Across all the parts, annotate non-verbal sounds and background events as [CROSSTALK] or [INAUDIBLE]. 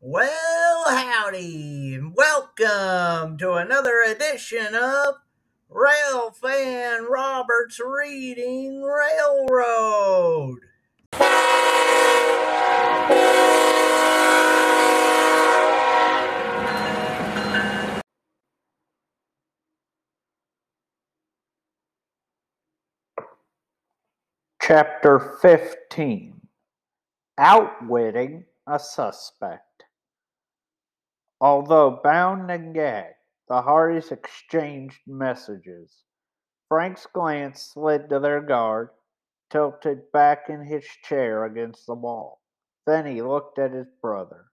Well, howdy, welcome to another edition of Railfan Robert's Reading Railroad. Chapter 15 Outwitting a Suspect. Although bound and gagged, the Hardys exchanged messages. Frank's glance slid to their guard, tilted back in his chair against the wall. Then he looked at his brother.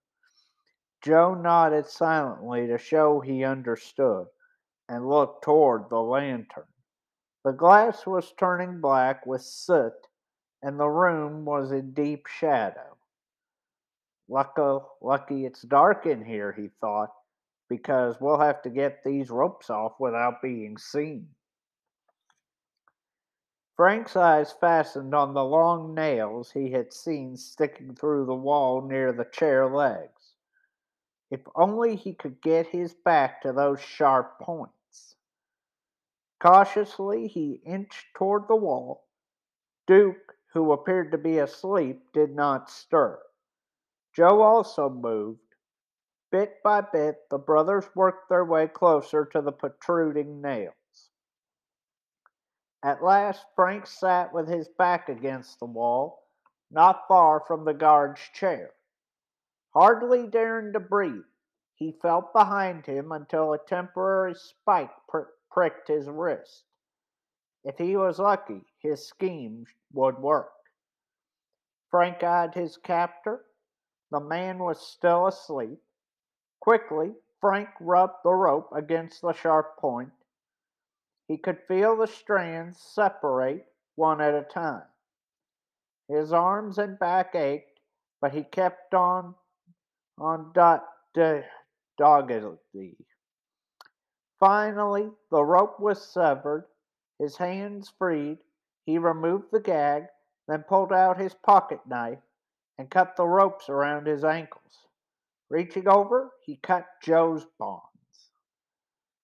Joe nodded silently to show he understood and looked toward the lantern. The glass was turning black with soot, and the room was in deep shadow. Lucky, lucky it's dark in here, he thought, because we'll have to get these ropes off without being seen. Frank's eyes fastened on the long nails he had seen sticking through the wall near the chair legs. If only he could get his back to those sharp points. Cautiously, he inched toward the wall. Duke, who appeared to be asleep, did not stir. Joe also moved. Bit by bit, the brothers worked their way closer to the protruding nails. At last, Frank sat with his back against the wall, not far from the guard's chair. Hardly daring to breathe, he felt behind him until a temporary spike pr- pricked his wrist. If he was lucky, his scheme would work. Frank eyed his captor. The man was still asleep. Quickly, Frank rubbed the rope against the sharp point. He could feel the strands separate one at a time. His arms and back ached, but he kept on on dot, doggedly. Finally, the rope was severed, his hands freed. He removed the gag, then pulled out his pocket knife and cut the ropes around his ankles. Reaching over, he cut Joe's bonds.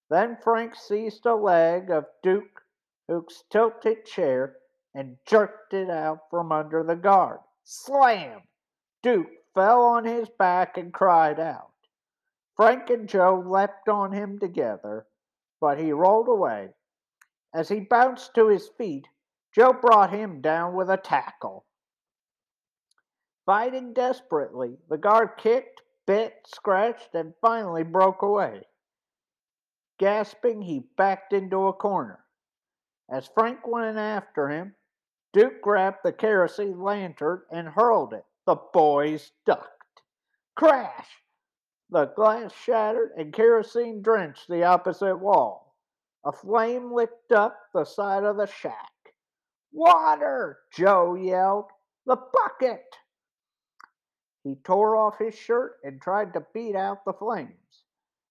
Then Frank seized a leg of Duke Duke's tilted chair and jerked it out from under the guard. Slam! Duke fell on his back and cried out. Frank and Joe leapt on him together, but he rolled away. As he bounced to his feet, Joe brought him down with a tackle. Fighting desperately, the guard kicked, bit, scratched, and finally broke away. Gasping, he backed into a corner. As Frank went after him, Duke grabbed the kerosene lantern and hurled it. The boys ducked. Crash! The glass shattered and kerosene drenched the opposite wall. A flame licked up the side of the shack. Water! Joe yelled. The bucket! He tore off his shirt and tried to beat out the flames.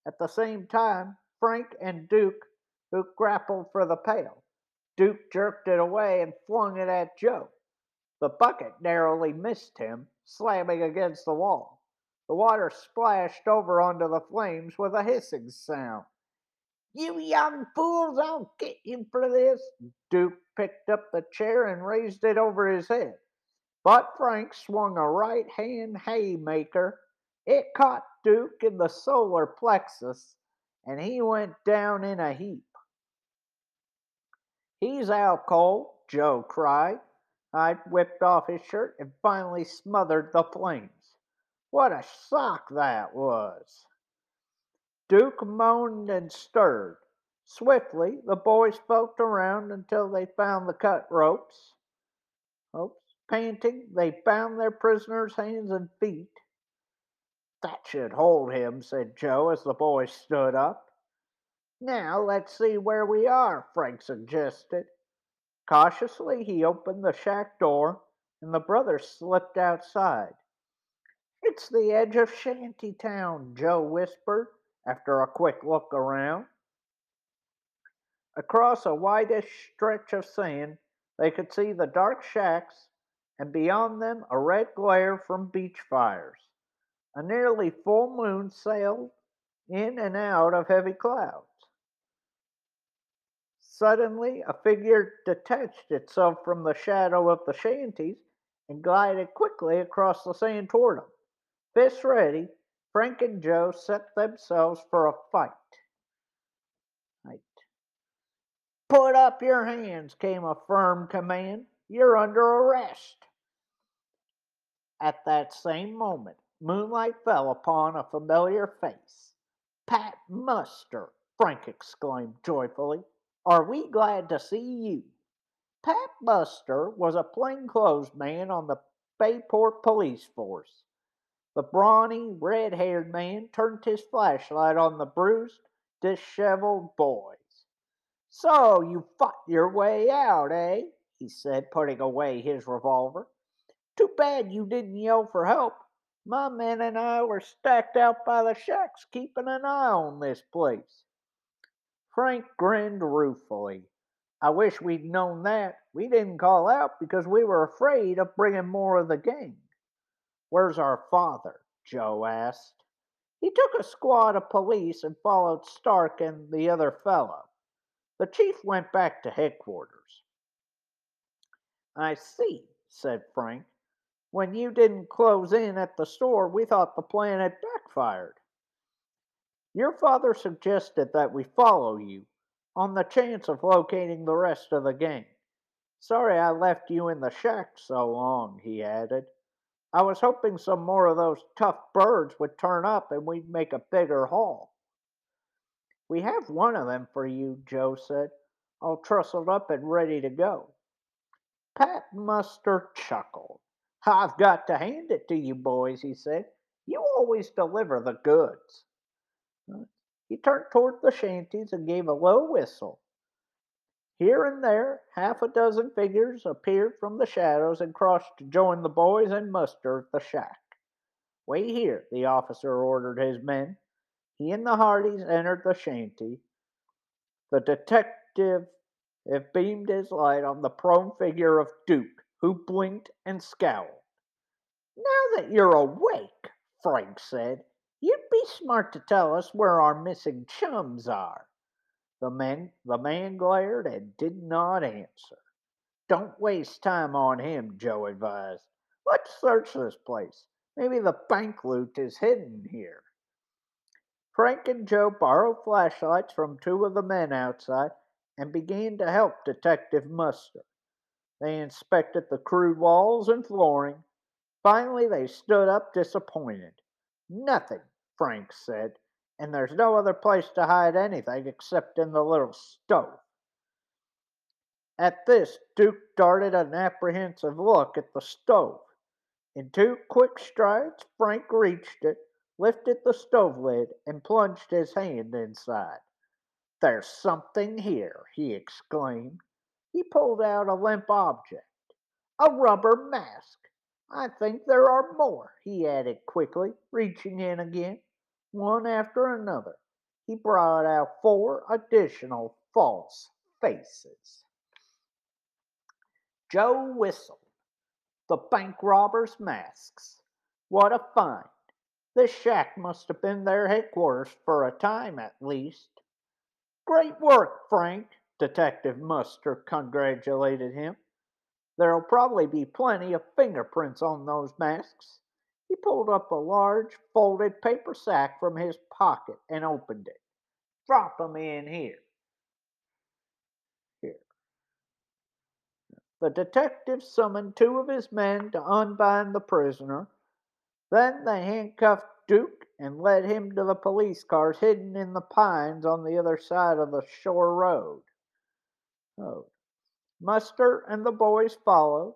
At the same time, Frank and Duke, who grappled for the pail. Duke jerked it away and flung it at Joe. The bucket narrowly missed him, slamming against the wall. The water splashed over onto the flames with a hissing sound. You young fools, I'll get you for this. Duke picked up the chair and raised it over his head. But Frank swung a right hand haymaker. It caught Duke in the solar plexus, and he went down in a heap. He's out cold, Joe cried. I whipped off his shirt and finally smothered the flames. What a shock that was! Duke moaned and stirred. Swiftly, the boys poked around until they found the cut ropes. Oops. Panting, they bound their prisoner's hands and feet. That should hold him, said Joe as the boy stood up. Now let's see where we are, Frank suggested. Cautiously, he opened the shack door, and the brothers slipped outside. It's the edge of Shantytown, Joe whispered after a quick look around. Across a whitish stretch of sand, they could see the dark shacks, and beyond them a red glare from beach fires. A nearly full moon sailed in and out of heavy clouds. Suddenly, a figure detached itself from the shadow of the shanties and glided quickly across the sand toward them. Fists ready, Frank and Joe set themselves for a fight. Right. Put up your hands, came a firm command. You're under arrest. At that same moment, moonlight fell upon a familiar face. Pat Muster, Frank exclaimed joyfully. Are we glad to see you? Pat Muster was a plainclothes man on the Bayport police force. The brawny, red haired man turned his flashlight on the bruised, disheveled boys. So you fought your way out, eh? he said, putting away his revolver. Too bad you didn't yell for help. My men and I were stacked out by the shacks, keeping an eye on this place. Frank grinned ruefully. I wish we'd known that. We didn't call out because we were afraid of bringing more of the gang. Where's our father? Joe asked. He took a squad of police and followed Stark and the other fellow. The chief went back to headquarters. I see, said Frank. When you didn't close in at the store, we thought the plan had backfired. Your father suggested that we follow you on the chance of locating the rest of the gang. Sorry I left you in the shack so long, he added. I was hoping some more of those tough birds would turn up and we'd make a bigger haul. We have one of them for you, Joe said, all trussled up and ready to go. Pat Muster chuckled. I've got to hand it to you, boys, he said. You always deliver the goods. He turned toward the shanties and gave a low whistle. Here and there, half a dozen figures appeared from the shadows and crossed to join the boys and Muster at the shack. Wait here, the officer ordered his men. He and the Hardys entered the shanty. The detective beamed his light on the prone figure of Duke, who blinked and scowled. Now that you're awake, Frank said, you'd be smart to tell us where our missing chums are. The man, the man glared and did not answer. Don't waste time on him, Joe advised. Let's search this place. Maybe the bank loot is hidden here. Frank and Joe borrowed flashlights from two of the men outside and began to help Detective Muster. They inspected the crude walls and flooring. Finally, they stood up disappointed. Nothing, Frank said, and there's no other place to hide anything except in the little stove. At this, Duke darted an apprehensive look at the stove. In two quick strides, Frank reached it, lifted the stove lid, and plunged his hand inside. There's something here, he exclaimed. He pulled out a limp object, a rubber mask. I think there are more, he added quickly, reaching in again one after another. He brought out four additional false faces. Joe whistled. The bank robbers' masks. What a find. This shack must have been their headquarters for a time at least. Great work, Frank, Detective Muster congratulated him. There'll probably be plenty of fingerprints on those masks. He pulled up a large folded paper sack from his pocket and opened it. Drop them in here. Here. The detective summoned two of his men to unbind the prisoner. Then they handcuffed Duke and led him to the police cars hidden in the pines on the other side of the shore road. Oh. Muster and the boys followed.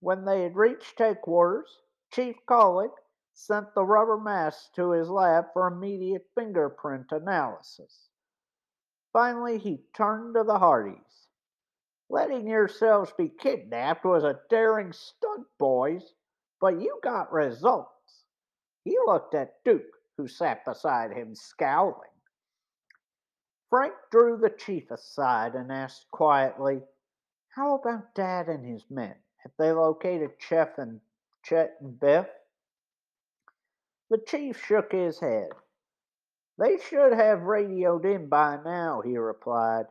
When they had reached headquarters, Chief Collig sent the rubber mask to his lab for immediate fingerprint analysis. Finally, he turned to the Hardys. Letting yourselves be kidnapped was a daring stunt, boys, but you got results. He looked at Duke, who sat beside him scowling. Frank drew the chief aside and asked quietly, How about Dad and his men? Have they located Chef and Chet and Biff. The chief shook his head. They should have radioed in by now, he replied.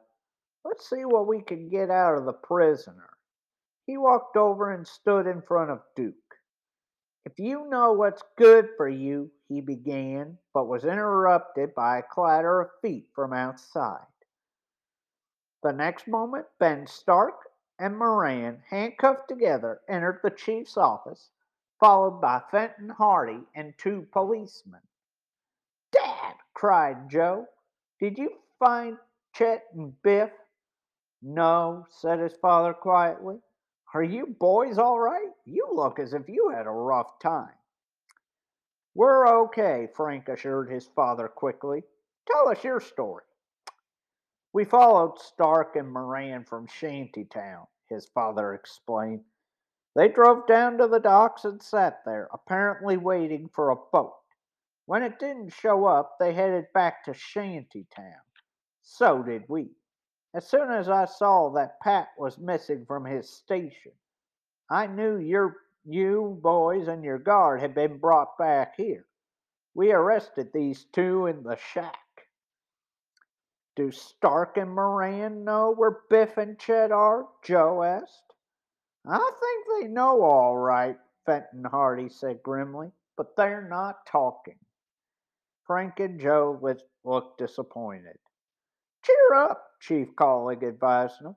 Let's see what we can get out of the prisoner. He walked over and stood in front of Duke. If you know what's good for you, he began, but was interrupted by a clatter of feet from outside. The next moment, Ben Stark and Moran, handcuffed together, entered the chief's office, followed by Fenton Hardy and two policemen. Dad, cried Joe, did you find Chet and Biff? No, said his father quietly. Are you boys all right? You look as if you had a rough time. We're okay, Frank assured his father quickly. Tell us your story. We followed Stark and Moran from Shantytown, his father explained. They drove down to the docks and sat there, apparently waiting for a boat. When it didn't show up, they headed back to Shantytown. So did we. As soon as I saw that Pat was missing from his station, I knew your you boys and your guard have been brought back here. We arrested these two in the shack. Do Stark and Moran know where Biff and Chet are? Joe asked. I think they know all right, Fenton Hardy said grimly, but they're not talking. Frank and Joe looked disappointed. Cheer up, Chief Collig advised them.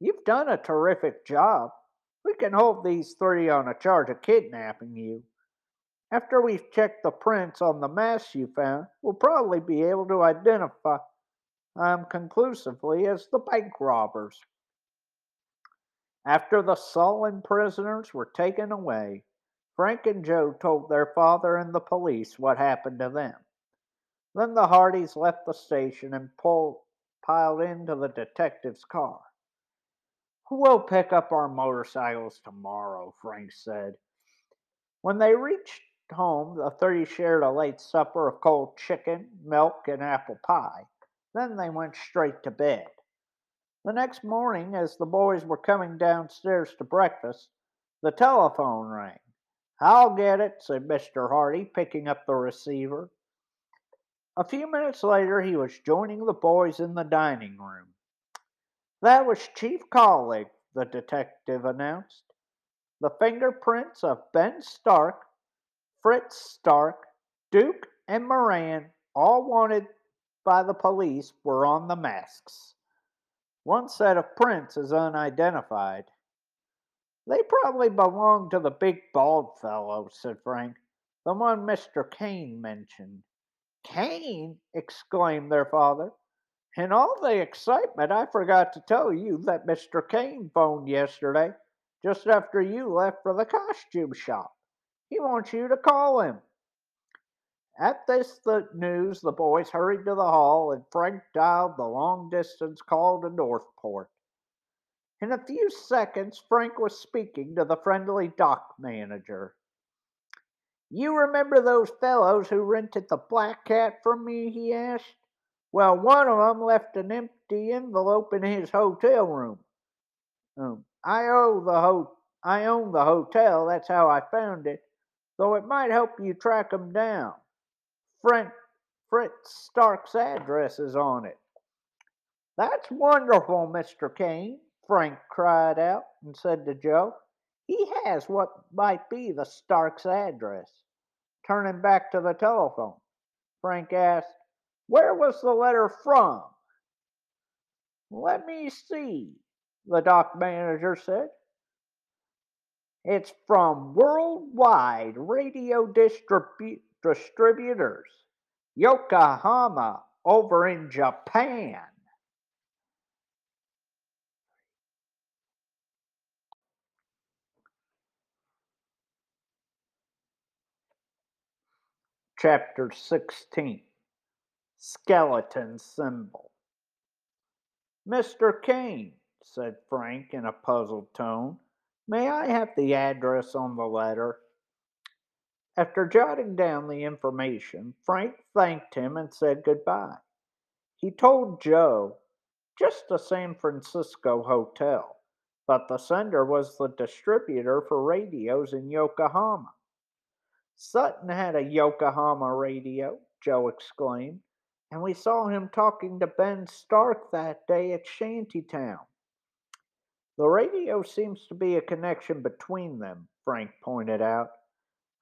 You've done a terrific job. We can hold these three on a charge of kidnapping you. After we've checked the prints on the masks you found, we'll probably be able to identify them conclusively as the bank robbers. After the sullen prisoners were taken away, Frank and Joe told their father and the police what happened to them. Then the Hardys left the station and pulled piled into the detective's car. We'll pick up our motorcycles tomorrow, Frank said. When they reached home, the three shared a late supper of cold chicken, milk, and apple pie. Then they went straight to bed. The next morning, as the boys were coming downstairs to breakfast, the telephone rang. I'll get it, said Mr. Hardy, picking up the receiver. A few minutes later, he was joining the boys in the dining room. That was Chief Collig, the detective announced. The fingerprints of Ben Stark, Fritz Stark, Duke, and Moran, all wanted by the police, were on the masks. One set of prints is unidentified. They probably belong to the big bald fellow, said Frank, the one Mr. Kane mentioned. Kane! exclaimed their father. In all the excitement, I forgot to tell you that Mr. Kane phoned yesterday, just after you left for the costume shop. He wants you to call him. At this the news, the boys hurried to the hall, and Frank dialed the long distance call to Northport. In a few seconds, Frank was speaking to the friendly dock manager. You remember those fellows who rented the Black Cat from me? he asked. Well, one of them left an empty envelope in his hotel room. Um, I owe the ho- I own the hotel. That's how I found it. Though it might help you track down. Fritz Stark's address is on it. That's wonderful, Mr. Kane, Frank cried out and said to Joe. He has what might be the Stark's address. Turning back to the telephone, Frank asked, Where was the letter from? Let me see, the dock manager said. It's from Worldwide Radio Distribu- Distributors, Yokohama, over in Japan. Chapter 16 Skeleton Symbol Mr. Kane, said Frank in a puzzled tone, may I have the address on the letter? After jotting down the information, Frank thanked him and said goodbye. He told Joe just a San Francisco hotel, but the sender was the distributor for radios in Yokohama. Sutton had a Yokohama radio, Joe exclaimed, and we saw him talking to Ben Stark that day at Shantytown. The radio seems to be a connection between them, Frank pointed out.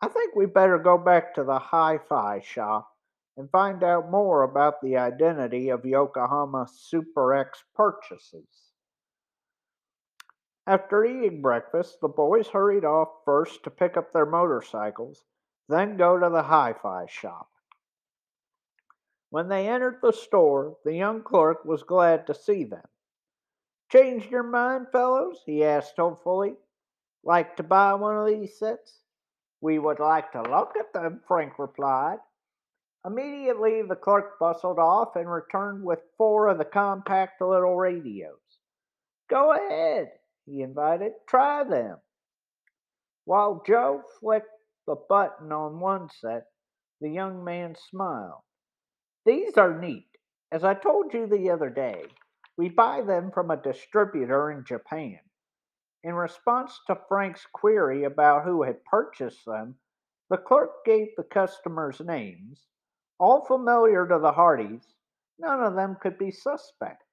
I think we better go back to the hi fi shop and find out more about the identity of Yokohama Super X purchases. After eating breakfast, the boys hurried off first to pick up their motorcycles, then go to the hi fi shop. When they entered the store, the young clerk was glad to see them. Changed your mind, fellows? he asked hopefully. Like to buy one of these sets? We would like to look at them, Frank replied. Immediately, the clerk bustled off and returned with four of the compact little radios. Go ahead, he invited. Try them. While Joe flicked the button on one set, the young man smiled. These are neat. As I told you the other day, we buy them from a distributor in Japan. In response to Frank's query about who had purchased them, the clerk gave the customers' names, all familiar to the Hardys. None of them could be suspect.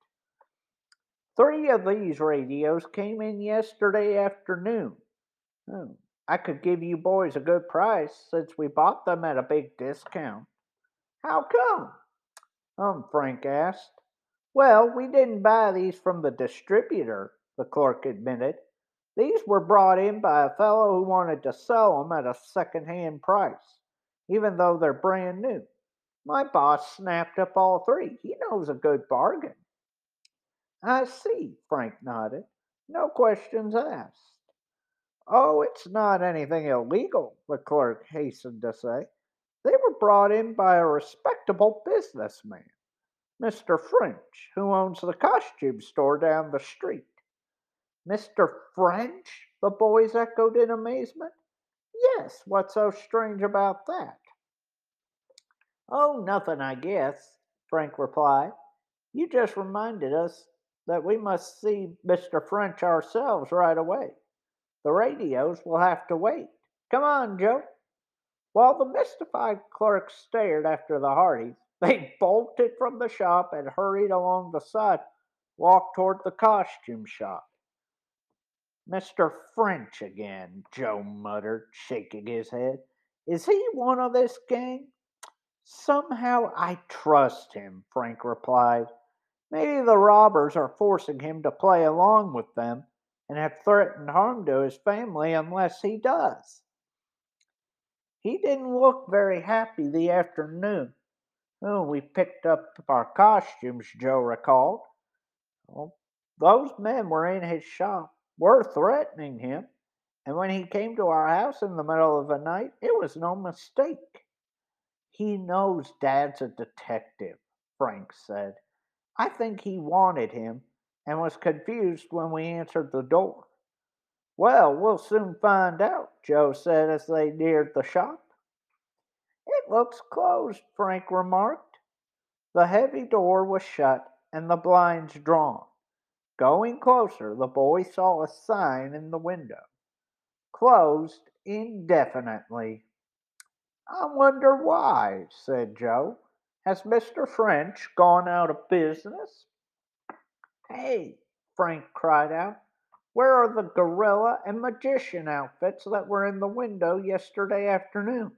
Three of these radios came in yesterday afternoon. Oh, I could give you boys a good price since we bought them at a big discount. How come? Um, Frank asked. Well, we didn't buy these from the distributor, the clerk admitted. These were brought in by a fellow who wanted to sell them at a second-hand price, even though they're brand new. My boss snapped up all three. He knows a good bargain. I see, Frank nodded. No questions asked. Oh, it's not anything illegal, the clerk hastened to say. They were brought in by a respectable businessman, Mr. French, who owns the costume store down the street. Mr. French? The boys echoed in amazement. Yes, what's so strange about that? Oh, nothing, I guess, Frank replied. You just reminded us that we must see Mr. French ourselves right away. The radios will have to wait. Come on, Joe. While the mystified clerk stared after the Hardys, they [LAUGHS] bolted from the shop and hurried along the sidewalk toward the costume shop. Mr. French again, Joe muttered, shaking his head. Is he one of this gang? Somehow I trust him, Frank replied. Maybe the robbers are forcing him to play along with them and have threatened harm to his family unless he does. He didn't look very happy the afternoon oh, we picked up our costumes, Joe recalled. Well, those men were in his shop were threatening him. And when he came to our house in the middle of the night, it was no mistake. He knows Dad's a detective, Frank said. I think he wanted him and was confused when we answered the door. Well, we'll soon find out, Joe said as they neared the shop. It looks closed, Frank remarked. The heavy door was shut and the blinds drawn. Going closer, the boy saw a sign in the window closed indefinitely. I wonder why, said Joe. Has Mr. French gone out of business? Hey, Frank cried out, where are the gorilla and magician outfits that were in the window yesterday afternoon?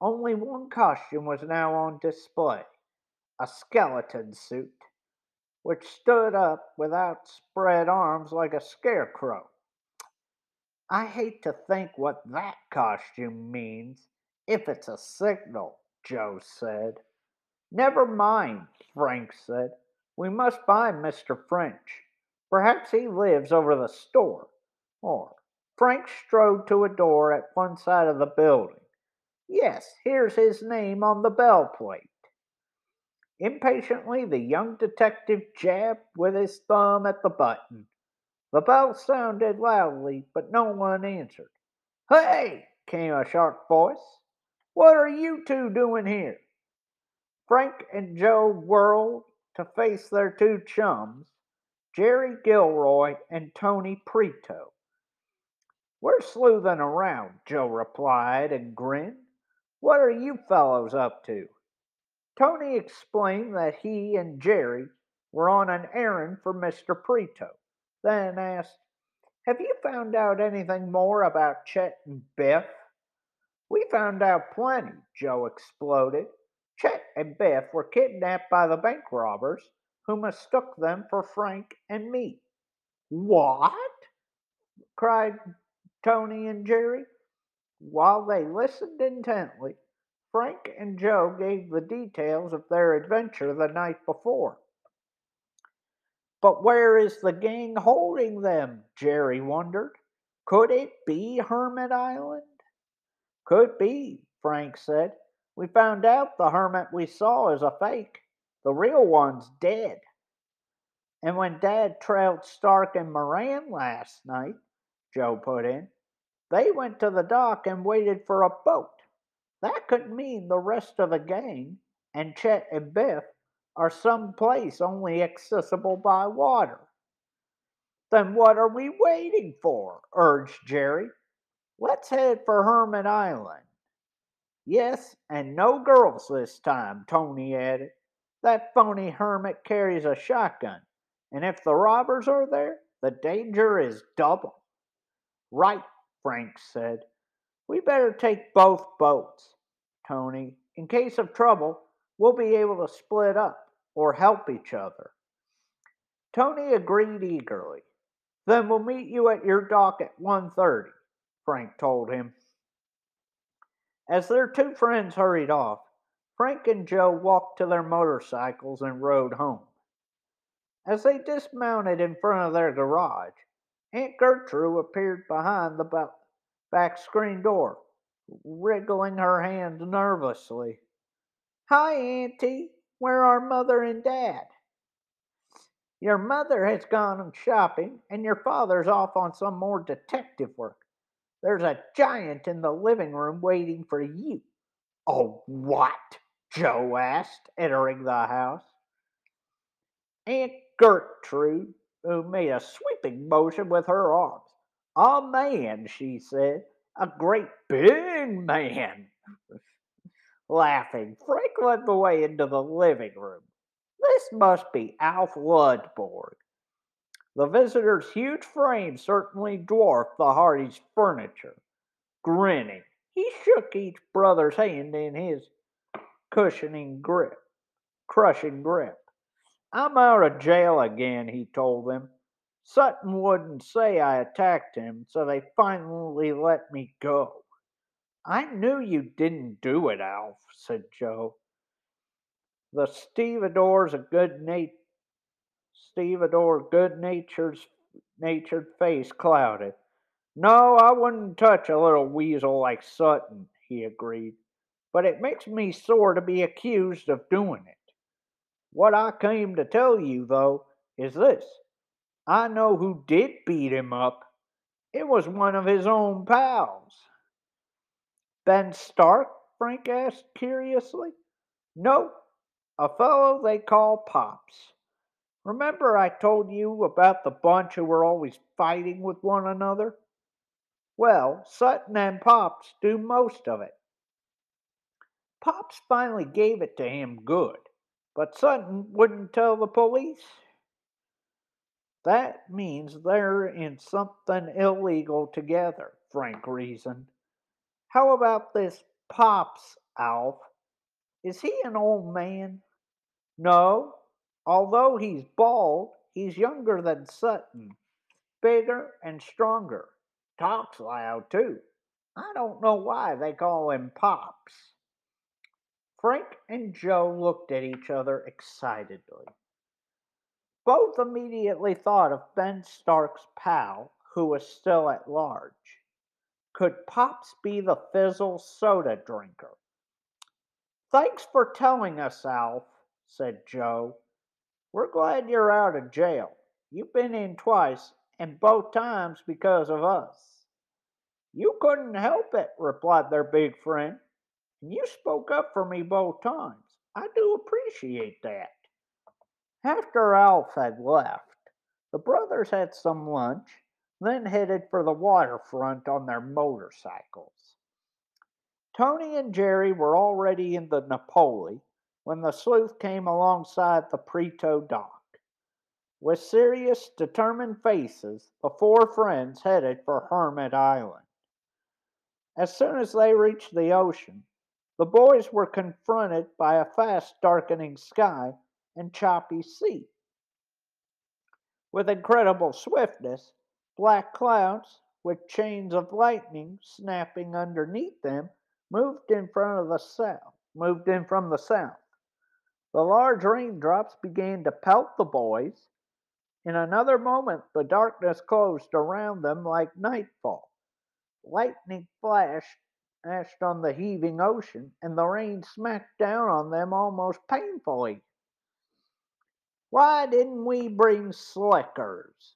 Only one costume was now on display a skeleton suit which stood up with outspread arms like a scarecrow. I hate to think what that costume means, if it's a signal, Joe said. Never mind, Frank said. We must find Mr. French. Perhaps he lives over the store. Or Frank strode to a door at one side of the building. Yes, here's his name on the bell plate. Impatiently, the young detective jabbed with his thumb at the button. The bell sounded loudly, but no one answered. Hey! came a sharp voice. What are you two doing here? Frank and Joe whirled to face their two chums, Jerry Gilroy and Tony Prito. We're sleuthing around, Joe replied and grinned. What are you fellows up to? Tony explained that he and Jerry were on an errand for Mr. Prito, then asked, Have you found out anything more about Chet and Biff? We found out plenty, Joe exploded. Chet and Biff were kidnapped by the bank robbers who mistook them for Frank and me. What? cried Tony and Jerry. While they listened intently, Frank and Joe gave the details of their adventure the night before. But where is the gang holding them? Jerry wondered. Could it be Hermit Island? Could be, Frank said. We found out the hermit we saw is a fake. The real one's dead. And when Dad trailed Stark and Moran last night, Joe put in, they went to the dock and waited for a boat. That could mean the rest of the gang and Chet and Biff are someplace only accessible by water. Then what are we waiting for? urged Jerry. Let's head for Hermit Island. Yes, and no girls this time, Tony added. That phony hermit carries a shotgun, and if the robbers are there, the danger is double. Right, Frank said. We better take both boats, Tony. In case of trouble, we'll be able to split up or help each other. Tony agreed eagerly. Then we'll meet you at your dock at 1:30, Frank told him. As their two friends hurried off, Frank and Joe walked to their motorcycles and rode home. As they dismounted in front of their garage, Aunt Gertrude appeared behind the back screen door, wriggling her hands nervously. Hi, Auntie. Where are Mother and Dad? Your mother has gone shopping, and your father's off on some more detective work. There's a giant in the living room waiting for you. Oh, what? Joe asked, entering the house. Aunt Gertrude, who made a sweeping motion with her arms. A man, she said, a great big man. [LAUGHS] Laughing, Frank led the way into the living room. This must be Alf Ludborg. The visitor's huge frame certainly dwarfed the Hardy's furniture. Grinning, he shook each brother's hand in his cushioning grip, crushing grip. I'm out of jail again, he told them. Sutton wouldn't say I attacked him, so they finally let me go. I knew you didn't do it, Alf, said Joe. The stevedore's a good nat stevedore good natured natured face clouded. No, I wouldn't touch a little weasel like Sutton, he agreed. But it makes me sore to be accused of doing it. What I came to tell you, though, is this I know who did beat him up. It was one of his own pals. Ben Stark? Frank asked curiously. No, a fellow they call Pops. Remember I told you about the bunch who were always fighting with one another? Well, Sutton and Pops do most of it. Pops finally gave it to him good, but Sutton wouldn't tell the police. That means they're in something illegal together, Frank reasoned. How about this Pops, Alf? Is he an old man? No. Although he's bald, he's younger than Sutton, bigger and stronger. Talks loud, too. I don't know why they call him Pops. Frank and Joe looked at each other excitedly. Both immediately thought of Ben Stark's pal, who was still at large. Could Pops be the fizzle soda drinker? Thanks for telling us, Alf, said Joe. We're glad you're out of jail. You've been in twice, and both times because of us. You couldn't help it, replied their big friend. And you spoke up for me both times. I do appreciate that. After Alf had left, the brothers had some lunch then headed for the waterfront on their motorcycles. Tony and Jerry were already in the Napoli when the sleuth came alongside the Prito dock. With serious, determined faces, the four friends headed for Hermit Island. As soon as they reached the ocean, the boys were confronted by a fast darkening sky and choppy sea. With incredible swiftness, black clouds, with chains of lightning snapping underneath them, moved in front of the south, moved in from the south. The large raindrops began to pelt the boys. In another moment, the darkness closed around them like nightfall. Lightning flashed flashed on the heaving ocean, and the rain smacked down on them almost painfully. Why didn't we bring slickers?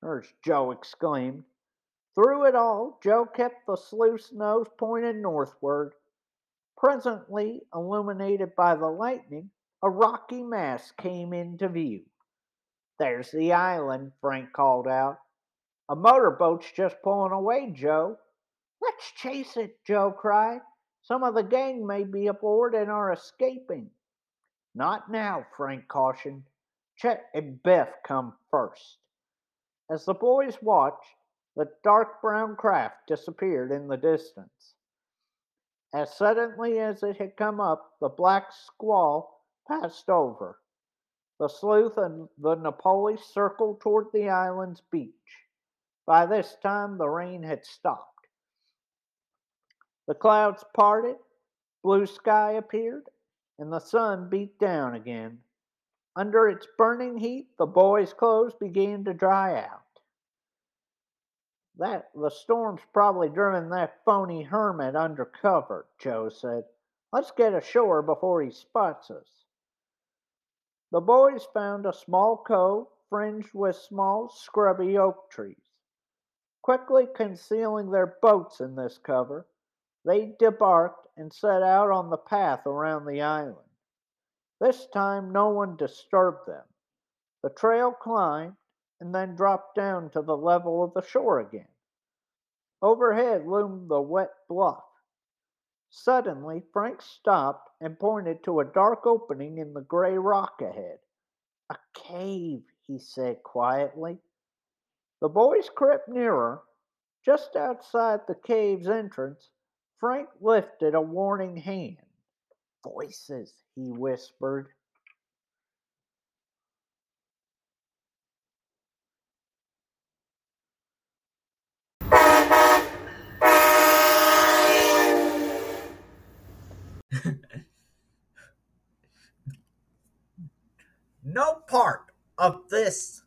Nurse Joe exclaimed. Through it all, Joe kept the Sleuth's nose pointed northward. Presently, illuminated by the lightning, a rocky mass came into view. There's the island, Frank called out. A motorboat's just pulling away, Joe. Let's chase it, Joe cried. Some of the gang may be aboard and are escaping. Not now, Frank cautioned. Chet and Biff come first. As the boys watched, the dark brown craft disappeared in the distance. As suddenly as it had come up, the black squall passed over. The sleuth and the Napoli circled toward the island's beach. By this time, the rain had stopped. The clouds parted, blue sky appeared, and the sun beat down again. Under its burning heat, the boys' clothes began to dry out. That the storm's probably driven that phony hermit under cover, Joe said. Let's get ashore before he spots us. The boys found a small cove fringed with small, scrubby oak trees. Quickly concealing their boats in this cover, they debarked and set out on the path around the island. This time no one disturbed them. The trail climbed and then dropped down to the level of the shore again. Overhead loomed the wet bluff. Suddenly, Frank stopped and pointed to a dark opening in the gray rock ahead. A cave, he said quietly. The boys crept nearer. Just outside the cave's entrance, Frank lifted a warning hand. Voices, he whispered. no part of this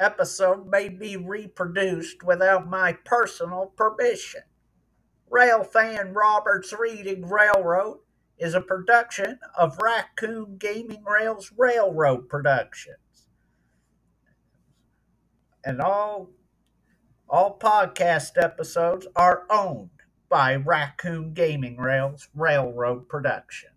episode may be reproduced without my personal permission. Railfan Roberts Reading Railroad is a production of Raccoon Gaming Rails Railroad Productions. And all all podcast episodes are owned by Raccoon Gaming Rails Railroad Productions.